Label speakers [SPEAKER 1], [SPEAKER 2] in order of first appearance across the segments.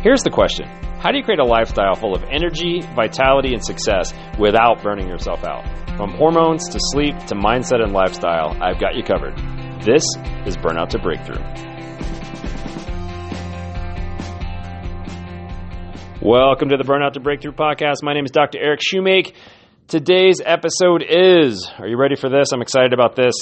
[SPEAKER 1] Here's the question How do you create a lifestyle full of energy, vitality, and success without burning yourself out? From hormones to sleep to mindset and lifestyle, I've got you covered. This is Burnout to Breakthrough. Welcome to the Burnout to Breakthrough podcast. My name is Dr. Eric Shoemake. Today's episode is, are you ready for this? I'm excited about this.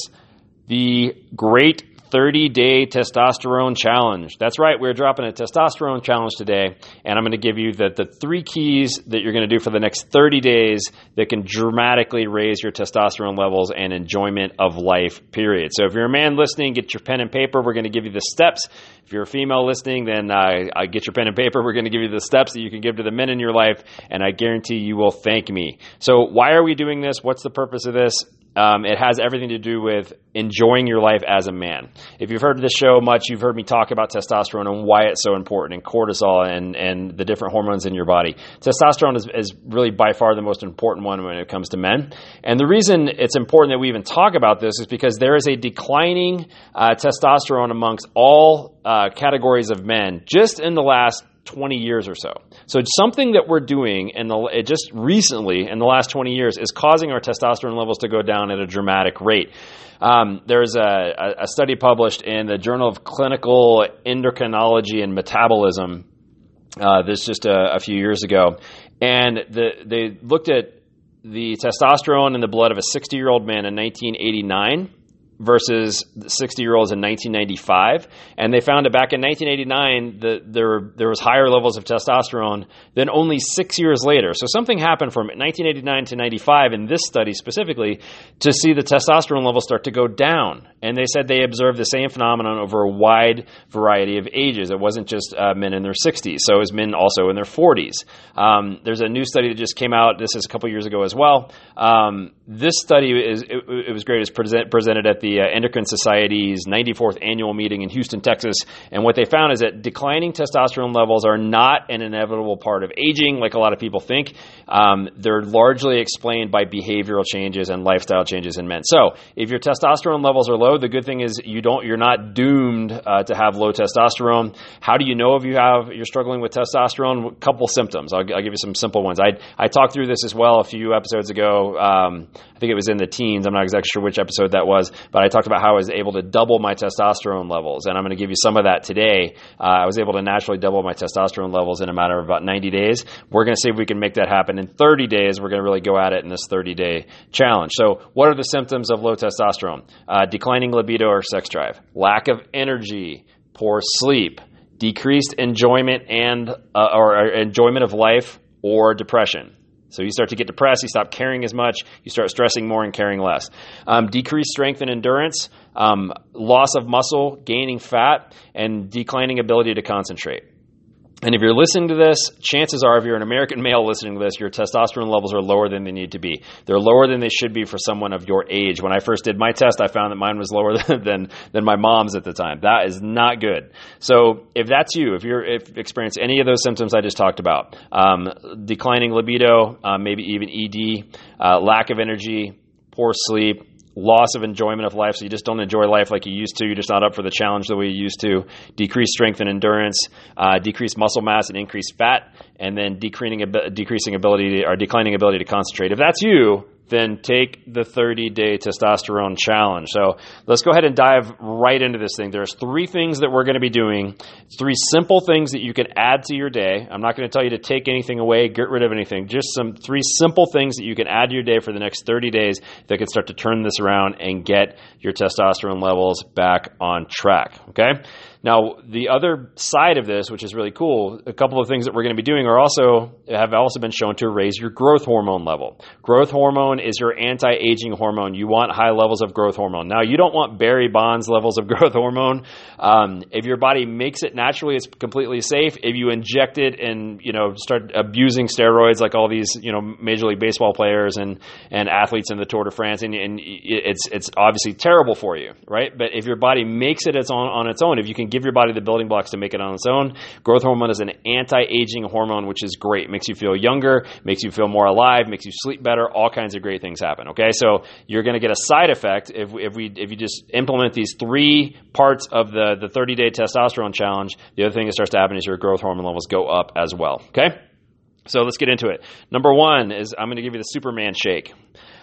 [SPEAKER 1] The Great 30 day testosterone challenge. That's right, we're dropping a testosterone challenge today, and I'm going to give you the, the three keys that you're going to do for the next 30 days that can dramatically raise your testosterone levels and enjoyment of life, period. So if you're a man listening, get your pen and paper. We're going to give you the steps. If you're a female listening, then uh, get your pen and paper. We're going to give you the steps that you can give to the men in your life, and I guarantee you will thank me. So, why are we doing this? What's the purpose of this? Um, it has everything to do with enjoying your life as a man. If you've heard this show much, you've heard me talk about testosterone and why it's so important, and cortisol and, and the different hormones in your body. Testosterone is, is really by far the most important one when it comes to men. And the reason it's important that we even talk about this is because there is a declining uh, testosterone amongst all uh, categories of men just in the last 20 years or so. So something that we're doing in the just recently in the last 20 years is causing our testosterone levels to go down at a dramatic rate. Um, there's a, a, study published in the Journal of Clinical Endocrinology and Metabolism. Uh, this just a, a, few years ago, and the, they looked at the testosterone in the blood of a 60 year old man in 1989 versus 60 year olds in 1995 and they found that back in 1989 the, there, there was higher levels of testosterone than only six years later. So something happened from 1989 to 95 in this study specifically to see the testosterone levels start to go down. And they said they observed the same phenomenon over a wide variety of ages. It wasn't just uh, men in their 60s so it was men also in their 40s um, there's a new study that just came out. This is a couple years ago as well. Um, this study is it, it was great. It's present, presented at the the uh, Endocrine Society's 94th annual meeting in Houston, Texas. And what they found is that declining testosterone levels are not an inevitable part of aging, like a lot of people think. Um, they're largely explained by behavioral changes and lifestyle changes in men. So, if your testosterone levels are low, the good thing is you don't you're not doomed uh, to have low testosterone. How do you know if you have you're struggling with testosterone? A couple symptoms. I'll, I'll give you some simple ones. I I talked through this as well a few episodes ago. Um, I think it was in the teens. I'm not exactly sure which episode that was, but I talked about how I was able to double my testosterone levels, and I'm going to give you some of that today. Uh, I was able to naturally double my testosterone levels in a matter of about 90 days. We're going to see if we can make that happen in 30 days. We're going to really go at it in this 30 day challenge. So, what are the symptoms of low testosterone? Uh, declining libido or sex drive, lack of energy, poor sleep, decreased enjoyment and uh, or, enjoyment of life, or depression. So you start to get depressed, you stop caring as much, you start stressing more and caring less. Um, decreased strength and endurance, um, loss of muscle, gaining fat, and declining ability to concentrate. And if you're listening to this, chances are, if you're an American male listening to this, your testosterone levels are lower than they need to be. They're lower than they should be for someone of your age. When I first did my test, I found that mine was lower than than my mom's at the time. That is not good. So if that's you, if you're if experience any of those symptoms I just talked about, um, declining libido, uh, maybe even ED, uh, lack of energy, poor sleep, loss of enjoyment of life. So you just don't enjoy life like you used to. You're just not up for the challenge the way you used to. Decreased strength and endurance, uh, decreased muscle mass and increased fat, and then decreasing decreasing ability or declining ability to concentrate. If that's you, then take the 30 day testosterone challenge. So let's go ahead and dive right into this thing. There's three things that we're going to be doing, three simple things that you can add to your day. I'm not going to tell you to take anything away, get rid of anything, just some three simple things that you can add to your day for the next 30 days that can start to turn this around and get your testosterone levels back on track. Okay? Now, the other side of this, which is really cool, a couple of things that we're going to be doing are also have also been shown to raise your growth hormone level. Growth hormone is your anti-aging hormone. You want high levels of growth hormone. Now, you don't want Barry Bonds levels of growth hormone. Um, if your body makes it naturally, it's completely safe. If you inject it and you know start abusing steroids like all these you know Major League Baseball players and and athletes in the Tour de France, and, and it's it's obviously terrible for you, right? But if your body makes it its on on its own, if you can give your body the building blocks to make it on its own. Growth hormone is an anti-aging hormone, which is great. Makes you feel younger, makes you feel more alive, makes you sleep better. All kinds of great things happen. Okay, so you're going to get a side effect if, if we if you just implement these three parts of the the 30 day testosterone challenge. The other thing that starts to happen is your growth hormone levels go up as well. Okay. So let's get into it. Number one is I'm going to give you the Superman shake.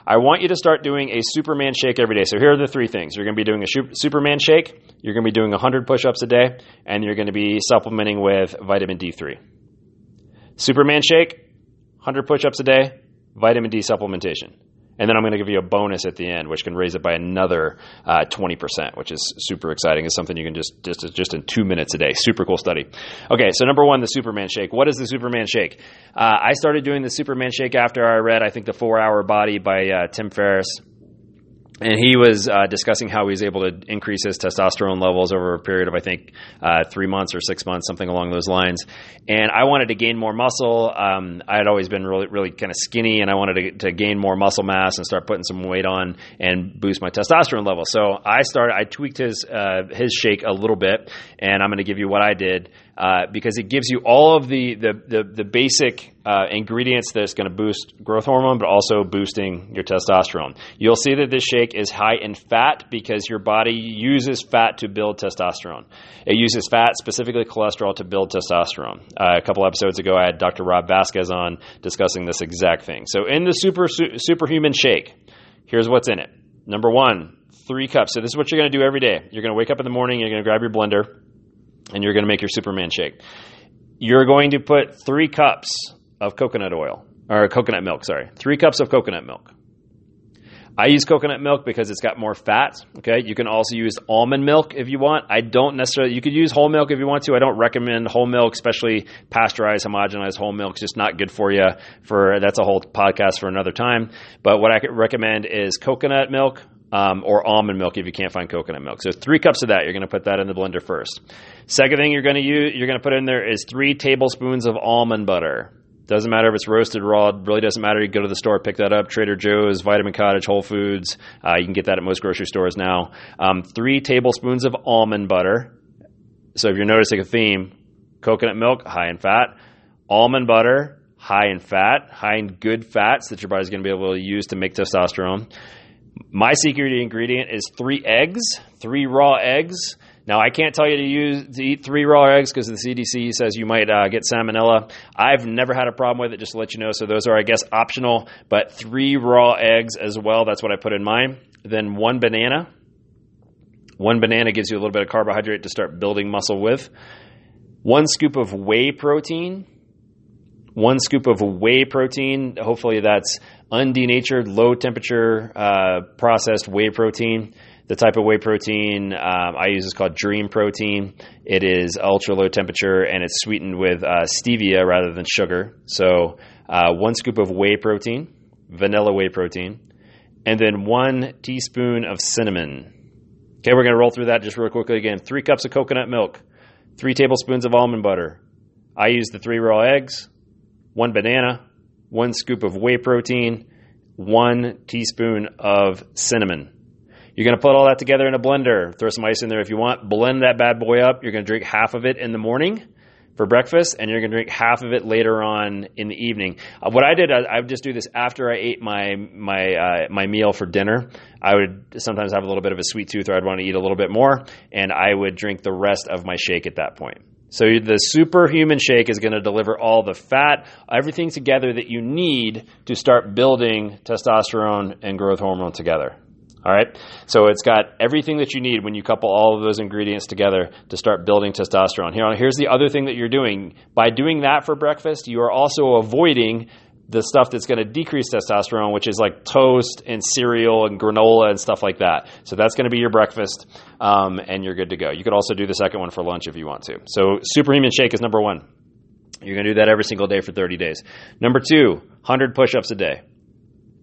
[SPEAKER 1] I want you to start doing a Superman shake every day. So here are the three things. You're going to be doing a Superman shake, you're going to be doing 100 push ups a day, and you're going to be supplementing with vitamin D3. Superman shake, 100 push ups a day, vitamin D supplementation. And then I'm going to give you a bonus at the end, which can raise it by another uh, 20%, which is super exciting. It's something you can just, just just in two minutes a day. Super cool study. Okay, so number one, the Superman Shake. What is the Superman Shake? Uh, I started doing the Superman Shake after I read, I think, the Four Hour Body by uh, Tim Ferriss and he was uh, discussing how he was able to increase his testosterone levels over a period of I think uh, three months or six months, something along those lines. And I wanted to gain more muscle. Um, I had always been really, really kind of skinny, and I wanted to, to, gain more muscle mass and start putting some weight on and boost my testosterone level. So I started. I tweaked his uh, his shake a little bit, and I'm going to give you what I did uh, because it gives you all of the the the, the basic uh, ingredients that's going to boost growth hormone, but also boosting your testosterone. You'll see that this shake is high in fat because your body uses fat to build testosterone. It uses fat, specifically cholesterol, to build testosterone. Uh, a couple episodes ago, I had Dr. Rob Vasquez on discussing this exact thing. So in the super su- superhuman shake, here's what's in it. Number one, three cups. So this is what you're going to do every day. You're going to wake up in the morning. You're going to grab your blender and you're going to make your Superman shake. You're going to put three cups of coconut oil, or coconut milk, sorry. Three cups of coconut milk. I use coconut milk because it's got more fat. Okay, you can also use almond milk if you want. I don't necessarily. You could use whole milk if you want to. I don't recommend whole milk, especially pasteurized, homogenized whole milk. It's just not good for you. For that's a whole podcast for another time. But what I could recommend is coconut milk, um, or almond milk if you can't find coconut milk. So three cups of that. You're going to put that in the blender first. Second thing you're going to use, you're going to put in there is three tablespoons of almond butter. Doesn't matter if it's roasted raw. Really doesn't matter. You go to the store, pick that up. Trader Joe's, Vitamin Cottage, Whole Foods. Uh, you can get that at most grocery stores now. Um, three tablespoons of almond butter. So if you're noticing a theme, coconut milk high in fat, almond butter high in fat, high in good fats that your body's going to be able to use to make testosterone. My secret ingredient is three eggs, three raw eggs. Now, I can't tell you to use to eat three raw eggs because the CDC says you might uh, get salmonella. I've never had a problem with it, just to let you know. So those are, I guess, optional. But three raw eggs as well. That's what I put in mine. Then one banana. One banana gives you a little bit of carbohydrate to start building muscle with. One scoop of whey protein. One scoop of whey protein. Hopefully, that's undenatured, low temperature uh, processed whey protein. The type of whey protein um, I use is called Dream Protein. It is ultra low temperature and it's sweetened with uh, stevia rather than sugar. So, uh, one scoop of whey protein, vanilla whey protein, and then one teaspoon of cinnamon. Okay, we're going to roll through that just real quickly again. Three cups of coconut milk, three tablespoons of almond butter. I use the three raw eggs, one banana, one scoop of whey protein, one teaspoon of cinnamon. You're going to put all that together in a blender. Throw some ice in there if you want. Blend that bad boy up. You're going to drink half of it in the morning for breakfast, and you're going to drink half of it later on in the evening. Uh, what I did, I, I, would just do this after I ate my my uh, my meal for dinner. I would sometimes have a little bit of a sweet tooth, or I'd want to eat a little bit more, and I would drink the rest of my shake at that point. So the superhuman shake is going to deliver all the fat, everything together that you need to start building testosterone and growth hormone together. All right. So it's got everything that you need when you couple all of those ingredients together to start building testosterone. Here, here's the other thing that you're doing. By doing that for breakfast, you are also avoiding the stuff that's going to decrease testosterone, which is like toast and cereal and granola and stuff like that. So that's going to be your breakfast, um, and you're good to go. You could also do the second one for lunch if you want to. So superhuman shake is number one. You're going to do that every single day for 30 days. Number two, 100 push ups a day.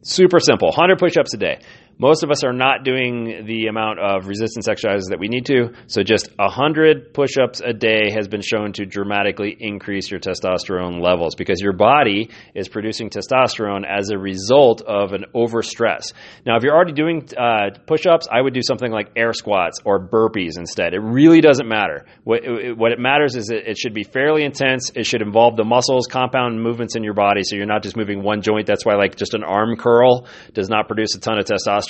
[SPEAKER 1] Super simple, 100 push ups a day. Most of us are not doing the amount of resistance exercises that we need to. So just 100 push ups a day has been shown to dramatically increase your testosterone levels because your body is producing testosterone as a result of an overstress. Now, if you're already doing uh, push ups, I would do something like air squats or burpees instead. It really doesn't matter. What, it, what it matters is it should be fairly intense. It should involve the muscles, compound movements in your body, so you're not just moving one joint. That's why, like, just an arm curl does not produce a ton of testosterone.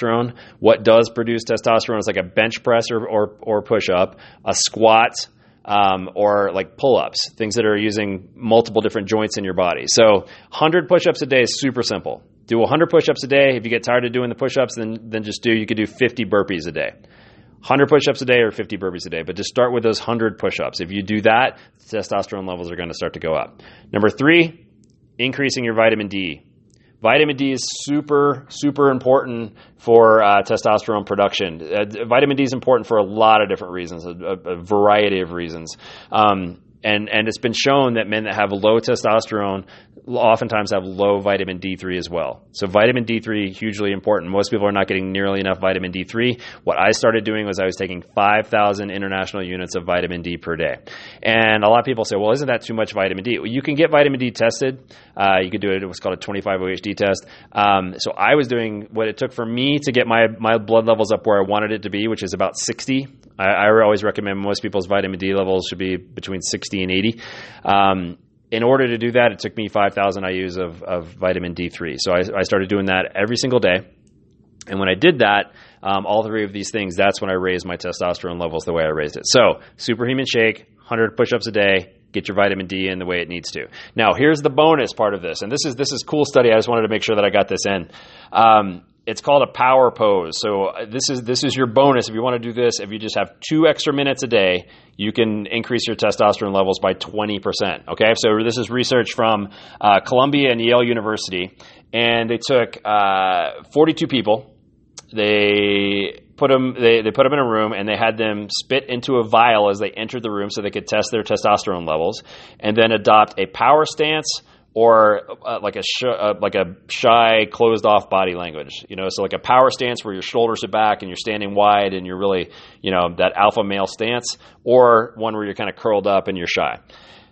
[SPEAKER 1] What does produce testosterone is like a bench press or, or, or push up, a squat, um, or like pull ups, things that are using multiple different joints in your body. So 100 push ups a day is super simple. Do 100 push ups a day. If you get tired of doing the push ups, then, then just do, you could do 50 burpees a day. 100 push ups a day or 50 burpees a day, but just start with those 100 push ups. If you do that, testosterone levels are going to start to go up. Number three, increasing your vitamin D. Vitamin D is super, super important for uh, testosterone production. Uh, vitamin D is important for a lot of different reasons, a, a variety of reasons. Um, and and it's been shown that men that have low testosterone oftentimes have low vitamin D3 as well. So vitamin D3 hugely important. Most people are not getting nearly enough vitamin D3. What I started doing was I was taking 5,000 international units of vitamin D per day. And a lot of people say, "Well, isn't that too much vitamin D?" Well, you can get vitamin D tested. Uh, you could do it. Was called a 25 OHD test. Um, so I was doing what it took for me to get my my blood levels up where I wanted it to be, which is about 60. I, I always recommend most people's vitamin D levels should be between 60 and 80. Um, in order to do that, it took me 5,000 IUs of, of vitamin D3. So I, I, started doing that every single day. And when I did that, um, all three of these things, that's when I raised my testosterone levels the way I raised it. So, superhuman shake, 100 push ups a day, get your vitamin D in the way it needs to. Now, here's the bonus part of this, and this is this is cool study. I just wanted to make sure that I got this in. Um, it's called a power pose. So uh, this is this is your bonus if you want to do this. If you just have two extra minutes a day, you can increase your testosterone levels by 20%. Okay, so this is research from uh, Columbia and Yale University, and they took uh, 42 people. They put them they, they put them in a room and they had them spit into a vial as they entered the room so they could test their testosterone levels, and then adopt a power stance or uh, like a sh- uh, like a shy, closed off body language. You know, so like a power stance where your shoulders are back and you're standing wide and you're really, you know, that alpha male stance, or one where you're kind of curled up and you're shy.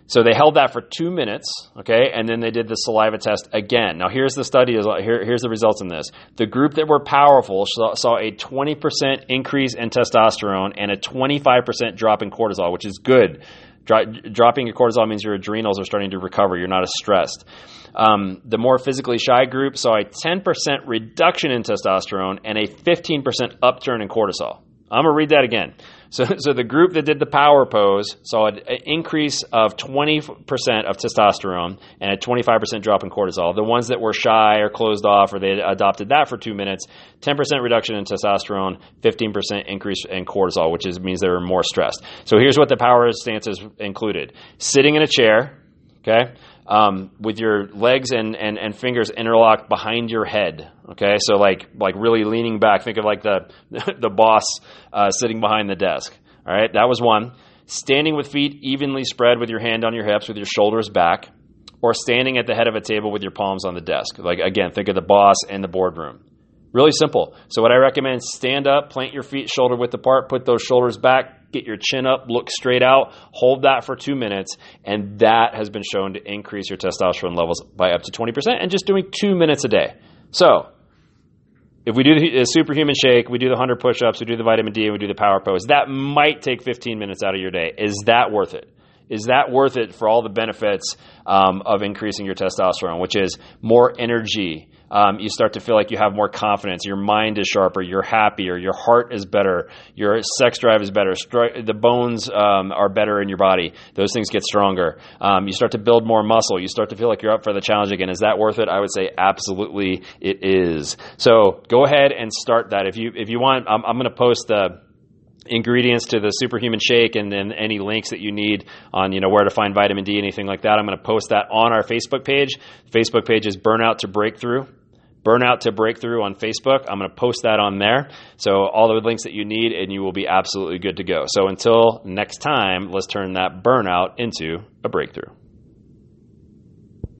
[SPEAKER 1] So they held that for two minutes, okay, and then they did the saliva test again. Now here's the study. Here, here's the results in this. The group that were powerful saw, saw a 20% increase in testosterone and a 25% drop in cortisol, which is good Dro- dropping your cortisol means your adrenals are starting to recover. You're not as stressed. Um, the more physically shy group saw a 10% reduction in testosterone and a 15% upturn in cortisol. I'm going to read that again. So, so the group that did the power pose saw an increase of 20% of testosterone and a 25% drop in cortisol. The ones that were shy or closed off or they adopted that for two minutes, 10% reduction in testosterone, 15% increase in cortisol, which is, means they were more stressed. So here's what the power stances included. Sitting in a chair, okay? Um, with your legs and, and, and fingers interlocked behind your head. Okay, so like like really leaning back. Think of like the the boss uh, sitting behind the desk. All right, that was one. Standing with feet evenly spread with your hand on your hips, with your shoulders back, or standing at the head of a table with your palms on the desk. Like again, think of the boss in the boardroom. Really simple. So what I recommend: stand up, plant your feet shoulder width apart, put those shoulders back, get your chin up, look straight out, hold that for two minutes, and that has been shown to increase your testosterone levels by up to 20%, and just doing two minutes a day. So, if we do the superhuman shake, we do the 100 push ups, we do the vitamin D, and we do the power pose, that might take 15 minutes out of your day. Is that worth it? Is that worth it for all the benefits um, of increasing your testosterone, which is more energy, um, you start to feel like you have more confidence. Your mind is sharper. You're happier. Your heart is better. Your sex drive is better. Stri- the bones um, are better in your body. Those things get stronger. Um, you start to build more muscle. You start to feel like you're up for the challenge again. Is that worth it? I would say absolutely it is. So go ahead and start that. If you if you want, I'm, I'm going to post the ingredients to the superhuman shake and then any links that you need on you know where to find vitamin D anything like that I'm going to post that on our Facebook page Facebook page is burnout to breakthrough Burnout to Breakthrough on Facebook. I'm going to post that on there. So, all the links that you need, and you will be absolutely good to go. So, until next time, let's turn that burnout into a breakthrough.